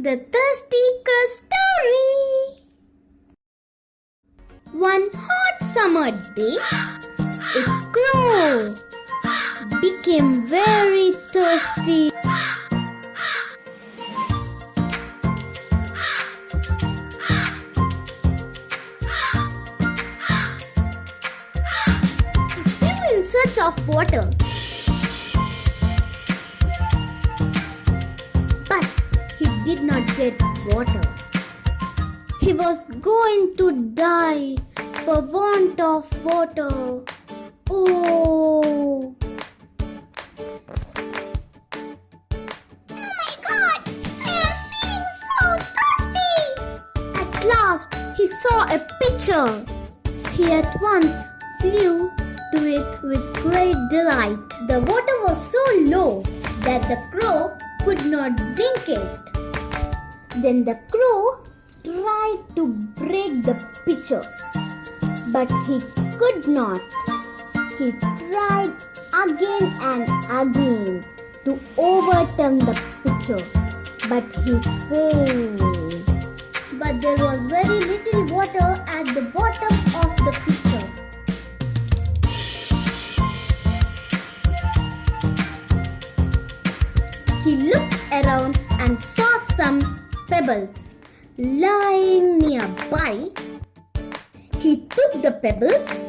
The Thirsty Crow Story One hot summer day, a crow became very thirsty. He flew in search of water. Get water. He was going to die for want of water. Oh! Oh my god! I am feeling so thirsty! At last, he saw a pitcher. He at once flew to it with great delight. The water was so low that the crow could not drink it. Then the crow tried to break the pitcher, but he could not. He tried again and again to overturn the pitcher, but he failed. But there was very little water at the bottom of the pitcher. He looked around and saw some pebbles lying nearby. He took the pebbles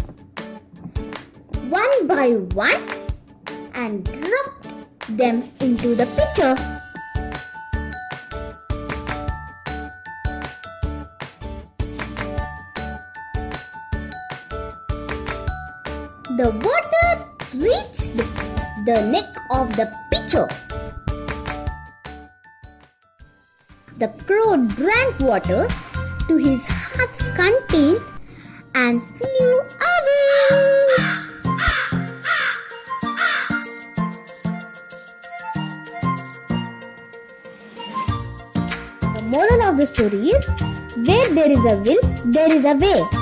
one by one and dropped them into the pitcher. The water reached the neck of the pitcher. The crow drank water to his heart's content and flew away. The moral of the story is where there is a will, there is a way.